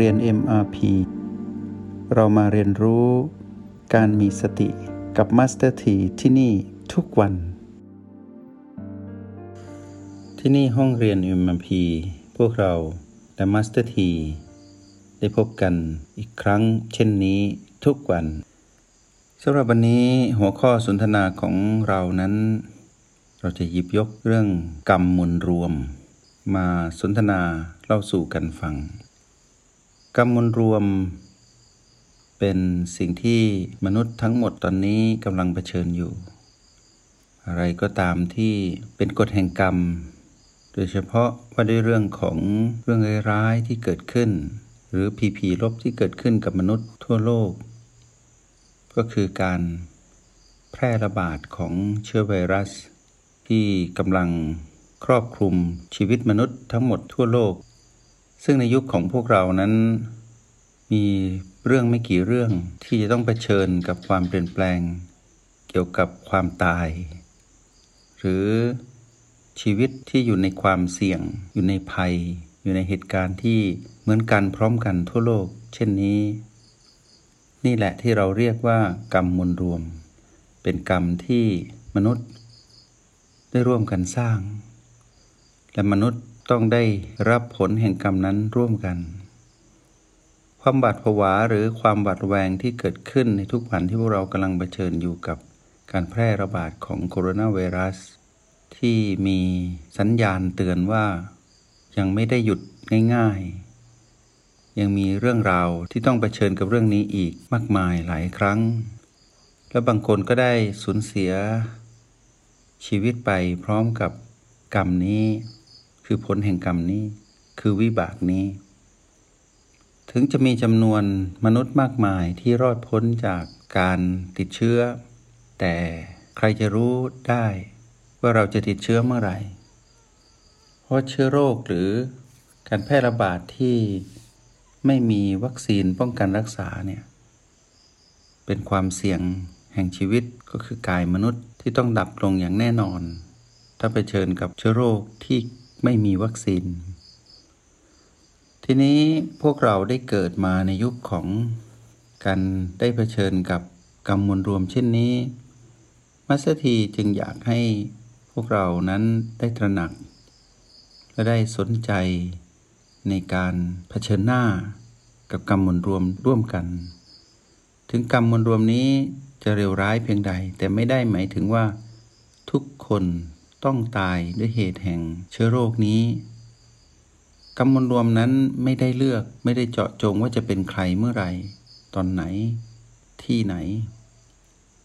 เรียน MRP เรามาเรียนรู้การมีสติกับ Master T ที่ที่นี่ทุกวัน ที่นี่ห้องเรียน MRP พวกเราและ Master T ได้พบกันอีกครั้งเช่นนี้ทุกวันสำหรับวันนี้หัวข้อสนทนาของเรานั้น เราจะหยิบยกเรื่องกรรมมวลรวม มาสนทนาเล่าสู่กันฟัง กรรมมวลรวม เป็นสิ่งที่มนุษย์ทั้งหมดตอนนี้กำลังเผชิญอยู่ อะไรก็ตามที่เป็นกฎแห่งกรรม โดยเฉพาะว่าด้วยเรื่องของเรื่องร้ายๆที่เกิดขึ้น หรือผีผีลบที่เกิดขึ้นกับมนุษย์ทั่วโลก ก็คือการแพร่ระบาดของเชื้อไวรัส ที่กำลังครอบคลุมชีวิตมนุษย์ทั้งหมดทั่วโลก ซึ่งในยุคของพวกเรานั้น มีเรื่องไม่กี่เรื่องที่จะต้องเผชิญกับความเปลี่ยนแปลง เกี่ยวกับความตาย หรือชีวิตที่อยู่ในความเสี่ยง อยู่ในภัย อยู่ในเหตุการณ์ที่เหมือนกันพร้อมกันทั่วโลก เช่นนี้ นี่แหละที่เราเรียกว่ากรรมมวลรวม เป็นกรรมที่มนุษย์ ได้ร่วมกันสร้าง และมนุษย์ ต้องได้รับผลแห่งกรรมนั้นร่วมกัน ความบาดผวาหรือความบาดแวงที่เกิดขึ้นในทุกวันที่พวกเรากำลังเผชิญอยู่กับการแพร่ระบาดของโคโรนาไวรัส ที่มีสัญญาณเตือนว่า ยังไม่ได้หยุดง่ายๆ ยังมีเรื่องราวที่ต้องเผชิญกับเรื่องนี้อีกมากมายหลายครั้ง และบางคนก็ได้สูญเสียชีวิตไปพร้อมกับกรรมนี้ คือผลแห่งกรรมนี้ คือวิบากนี้ ถึงจะมีจำนวนมนุษย์มากมายที่รอดพ้นจากการติดเชื้อ แต่ใครจะรู้ได้ว่าเราจะติดเชื้อเมื่อไหร่ เพราะเชื้อโรคหรือการแพร่ระบาดที่ไม่มีวัคซีนป้องกันรักษาเนี่ย เป็นความเสี่ยงแห่งชีวิตก็คือกายมนุษย์ที่ต้องดับลงอย่างแน่นอน ถ้าไปเชิญกับเชื้อโรคที่ ไม่มีวัคซีน ทีนี้พวกเราได้เกิดมาในยุคของการได้เผชิญกับกรรมมวลรวมเช่นนี้ มัสถีจึงอยากให้พวกเรานั้นได้ตระหนัก และได้สนใจในการเผชิญหน้ากับกรรมมวลรวมร่วมกัน ถึงกรรมมวลรวมนี้จะเร็วร้ายเพียงใด แต่ไม่ได้หมายถึงว่าทุกคน ต้องตายด้วยเหตุแห่งเชื้อโรคนี้กรรมลรวมนั้นไม่ได้เลือกไม่ได้เจาะจงว่าจะเป็นใครเมื่อไหร่ตอนไหน ที่ไหน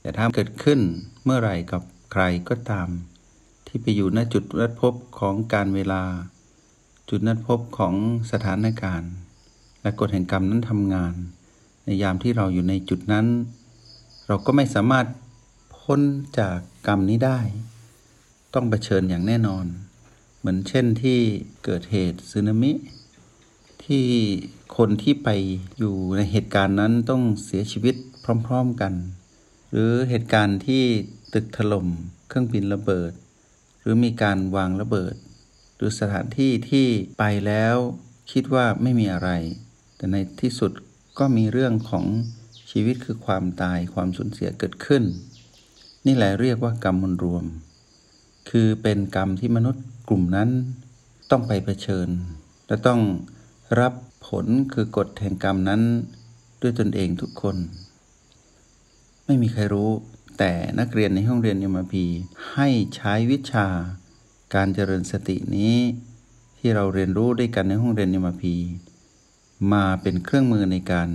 แต่ถ้าเกิดขึ้นเมื่อไหร่กับใครก็ตาม ที่ไปอยู่ณจุดนัดพบของการเวลา จุดนัดพบของสถานการณ์ และกฎแห่งกรรมนั้นทำงาน ในยามที่เราอยู่ในจุดนั้น เราก็ไม่สามารถพ้นจากกรรมนี้ได้ ต้องเผชิญอย่างแน่นอน เหมือนเช่นที่เกิดเหตุสึนามิ ที่คนที่ไปอยู่ในเหตุการณ์นั้นต้องเสียชีวิตพร้อม ๆกัน หรือเหตุการณ์ที่ตึกถล่มเครื่องบินระเบิด หรือมีการวางระเบิด หรือสถานที่ที่ไปแล้วคิดว่าไม่มีอะไร แต่ในที่สุดก็มีเรื่องของชีวิตคือความตายความสูญเสียเกิดขึ้น นี่แหละเรียกว่ากรรมมวลรวม คือเป็นกรรมที่มนุษย์กลุ่มนั้นต้องไปเผชิญ และต้องรับผลคือกฎแห่งกรรมนั้นด้วยตนเองทุกคน ไม่มีใครรู้ แต่นักเรียนในห้องเรียนยมพีให้ใช้วิชา การเจริญสตินี้ ที่เราเรียนรู้ด้วยกันในห้องเรียนยมพีมาเป็นเครื่องมือในการ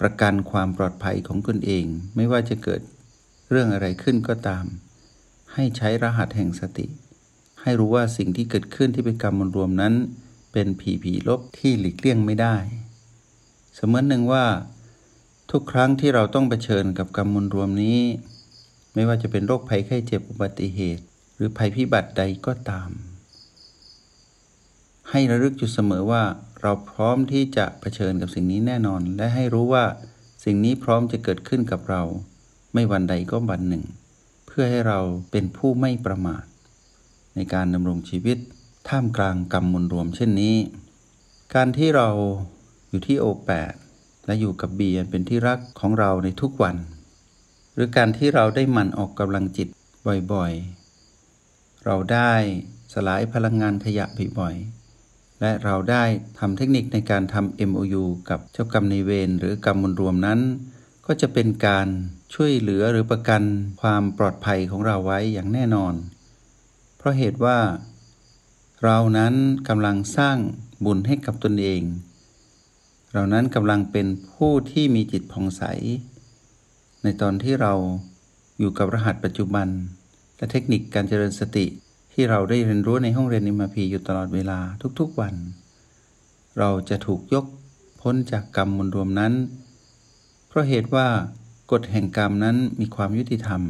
ประกันความปลอดภัยของตนเอง ไม่ว่าจะเกิดเรื่องอะไรขึ้นก็ตาม ให้ใช้รหัสแห่งสติ ให้รู้ว่าสิ่งที่เกิดขึ้นที่เป็นกรรมมวลรวมนั้น เป็นผีผีลบที่หลีกเลี่ยงไม่ได้ เสมือนหนึ่งว่า ทุกครั้งที่เราต้องเผชิญกับกรรมมวลรวมนี้ ไม่ว่าจะเป็นโรคภัยไข้เจ็บอุบัติเหตุ หรือภัยพิบัติใดก็ตาม ให้ระลึกอยู่เสมอว่าเราพร้อมที่จะะเผชิญกับสิ่งนี้แน่นอน และให้รู้ว่าสิ่งนี้พร้อมจะเกิดขึ้นกับเรา ไม่วันใดก็วันหนึ่ง เพื่อให้เราเป็นผู้ไม่ประมาท ในการดำรงชีวิตท่ามกลางกรรมมวลรวมเช่นนี้ การที่เราอยู่ที่โอแปดและอยู่กับบีอันเป็นที่รักของเราในทุกวัน หรือการที่เราได้หมั่นออกกำลังจิตบ่อยๆ เราได้สลายพลังงานขยะบ่อยๆ และเราได้ทำเทคนิคในการทำ MOU กับเจ้ากรรมในเวรหรือกรรมมวลรวมนั้น ก็จะเป็นการช่วยเหลือหรือประกันความปลอดภัยของเราไว้อย่างแน่นอน เพราะเหตุว่า เรานั้นกำลังสร้างบุญให้กับตนเอง เรานั้นกำลังเป็นผู้ที่มีจิตผ่องใส ในตอนที่เราอยู่กับรหัสปัจจุบัน และเทคนิคการเจริญสติที่เราได้เรียนรู้ในห้องเรียนนิมพีอยู่ตลอดเวลาทุกๆวัน เราจะถูกยกพ้นจากกรรมมวลรวมนั้น เพราะเหตุว่ากฎแห่งกรรมนั้นมีความยุติธรรม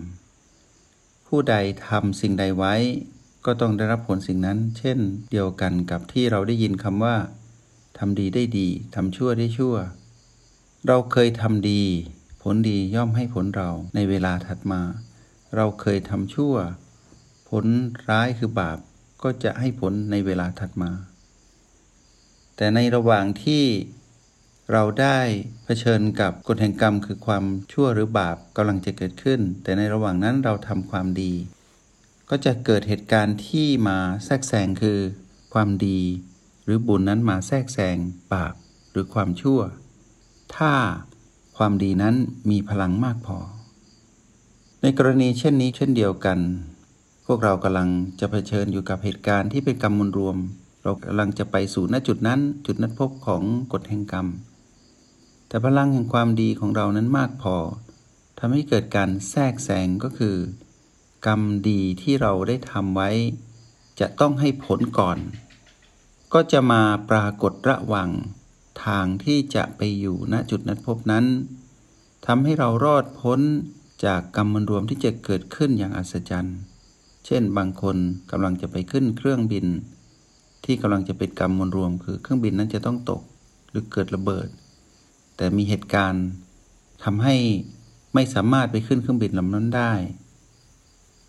ผู้ใดทำสิ่งใดไว้ ก็ต้องได้รับผลสิ่งนั้น เช่น เดียวกันกับที่เราได้ยินคำว่าทำดีได้ดีทำชั่วได้ชั่ว เราเคยทำดี ผลดีย่อมให้ผลเราในเวลาถัดมา เราเคยทำชั่ว ผลร้ายคือบาปก็จะให้ผลในเวลาถัดมา แต่ในระหว่างที่ เราได้เผชิญกับกฎแห่งกรรม คือความชั่วหรือบาปกำลังจะเกิดขึ้น แต่ในระหว่างนั้นเราทำความดี ก็จะเกิดเหตุการณ์ที่มาแทรกแซงคือ ความดี หรือบุญนั้นมาแทรกแซงบาปหรือความชั่ว ถ้าความดีนั้นมีพลังมากพอ ในกรณีเช่นนี้เช่นเดียวกัน พวกเรากำลังจะเผชิญอยู่กับเหตุการณ์ที่เป็นกรรมมวลรวม เรากำลังจะไปสู่ณจุดนั้น จุดนัดพบของกฎแห่งกรรม แต่พลังแห่งความดีของเรานั้นมากพอทำให้เกิดการแทรกแซงก็คือ กรรมดีที่เราได้ทำไว้ จะต้องให้ผลก่อน ก็จะมาปรากฏระหว่างทางที่จะไปอยู่ณจุดนัดพบนั้นทำให้เรารอดพ้นจากกรรมมันรวมที่จะเกิดขึ้นอย่างอัศจรรย์ เช่นบางคนกำลังจะไปขึ้นเครื่องบิน ที่กำลังจะเป็นกรรมมวลรวม คือเครื่องบินนั้นจะต้องตกหรือเกิดระเบิด แต่มีเหตุการณ์ทำให้ไม่สามารถไปขึ้นเครื่องบินลำนั้นได้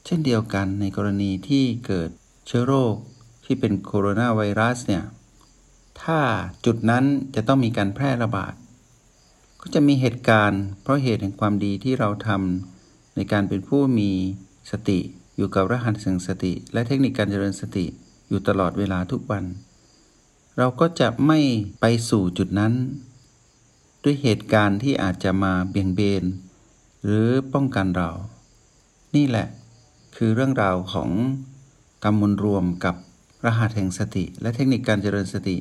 เช่นเดียวกันในกรณีที่เกิดเชื้อโรคที่เป็นโคโรนาไวรัสเนี่ย ถ้าจุดนั้นจะต้องมีการแพร่ระบาด ก็จะมีเหตุการณ์ เพราะเหตุแห่งความดีที่เราทำในการเป็นผู้มีสติอยู่กับรหัสแห่งสติ และเทคนิคการเจริญสติอยู่ตลอดเวลาทุกวัน เราก็จะไม่ไปสู่จุดนั้น ด้วยเหตุการณ์ที่อาจจะมาเบี่ยงเบน หรือป้องกันเรา นี่แหละคือเรื่องราวของกรรมมลรวมกับรหัสแห่งสติ และเทคนิคการเจริญสติ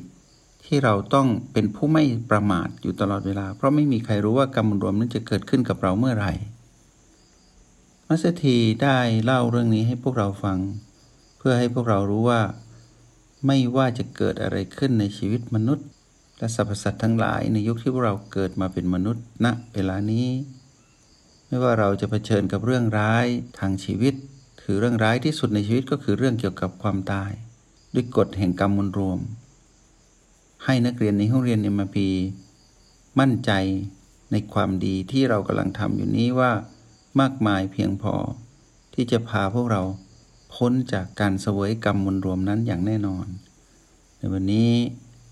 ที่เราต้องเป็นผู้ไม่ประมาทอยู่ตลอดเวลา เพราะไม่มีใครรู้ว่ากรรมรวมนั้นจะเกิดขึ้นกับเราเมื่อไหร่มัสถีได้เล่าเรื่องนี้ให้พวกเราฟัง เพื่อให้พวกเรารู้ว่า ไม่ว่าจะเกิดอะไรขึ้นในชีวิตมนุษย์ และสรรพสัตว์ทั้งหลายในยุคที่พวกเราเกิดมาเป็นมนุษย์ณเวลานี้ ไม่ว่าเราจะเผชิญกับเรื่องร้ายทางชีวิต คือเรื่องร้ายที่สุดในชีวิตก็คือเรื่องเกี่ยวกับความตาย ด้วยกฎแห่งกรรมมวลรวม ให้นักเรียนในห้องเรียนเอ็มพีมั่นใจในความดีที่เรากำลังทำอยู่นี้ว่ามากมายเพียงพอ ที่จะพาพวกเราพ้นจากการเสวยกรรมมวลรวมนั้นอย่างแน่นอน ในวันนี้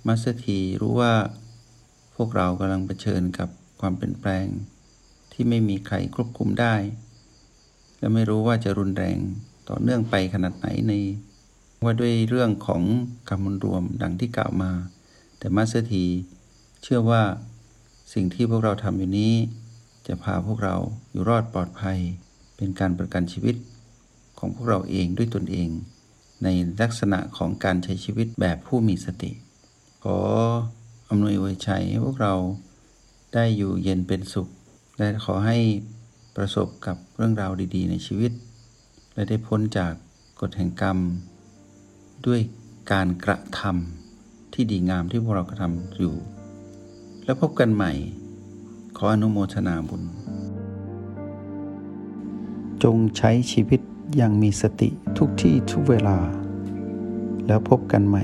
Master T รู้ว่าพวกเรากำลังเผชิญกับความเปลี่ยนแปลง ที่ไม่มีใครควบคุมได้ และไม่รู้ว่าจะรุนแรงต่อเนื่องไปขนาดไหนใน ว่าด้วยเรื่องของกรรมมวลรวมดังที่กล่าวมา แต่ Master T เชื่อว่าสิ่งที่พวกเราทำอยู่นี้ จะพาพวกเราอยู่รอดปลอดภัย เป็นการประกันชีวิตของพวกเราเองด้วยตนเอง ในลักษณะของการใช้ชีวิตแบบผู้มีสติ ขออำนวยอวยชัยให้พวกเราได้อยู่เย็นเป็นสุข และขอให้ประสบกับเรื่องราวดี ๆ ในชีวิต และได้พ้นจากกฎแห่งกรรม ด้วยการกระทำที่ดีงามที่พวกเรากระทำอยู่ แล้วพบกันใหม่ ขออนุโมทนาบุญ จงใช้ชีวิตอย่างมีสติทุกที่ทุกเวลา แล้วพบกันใหม่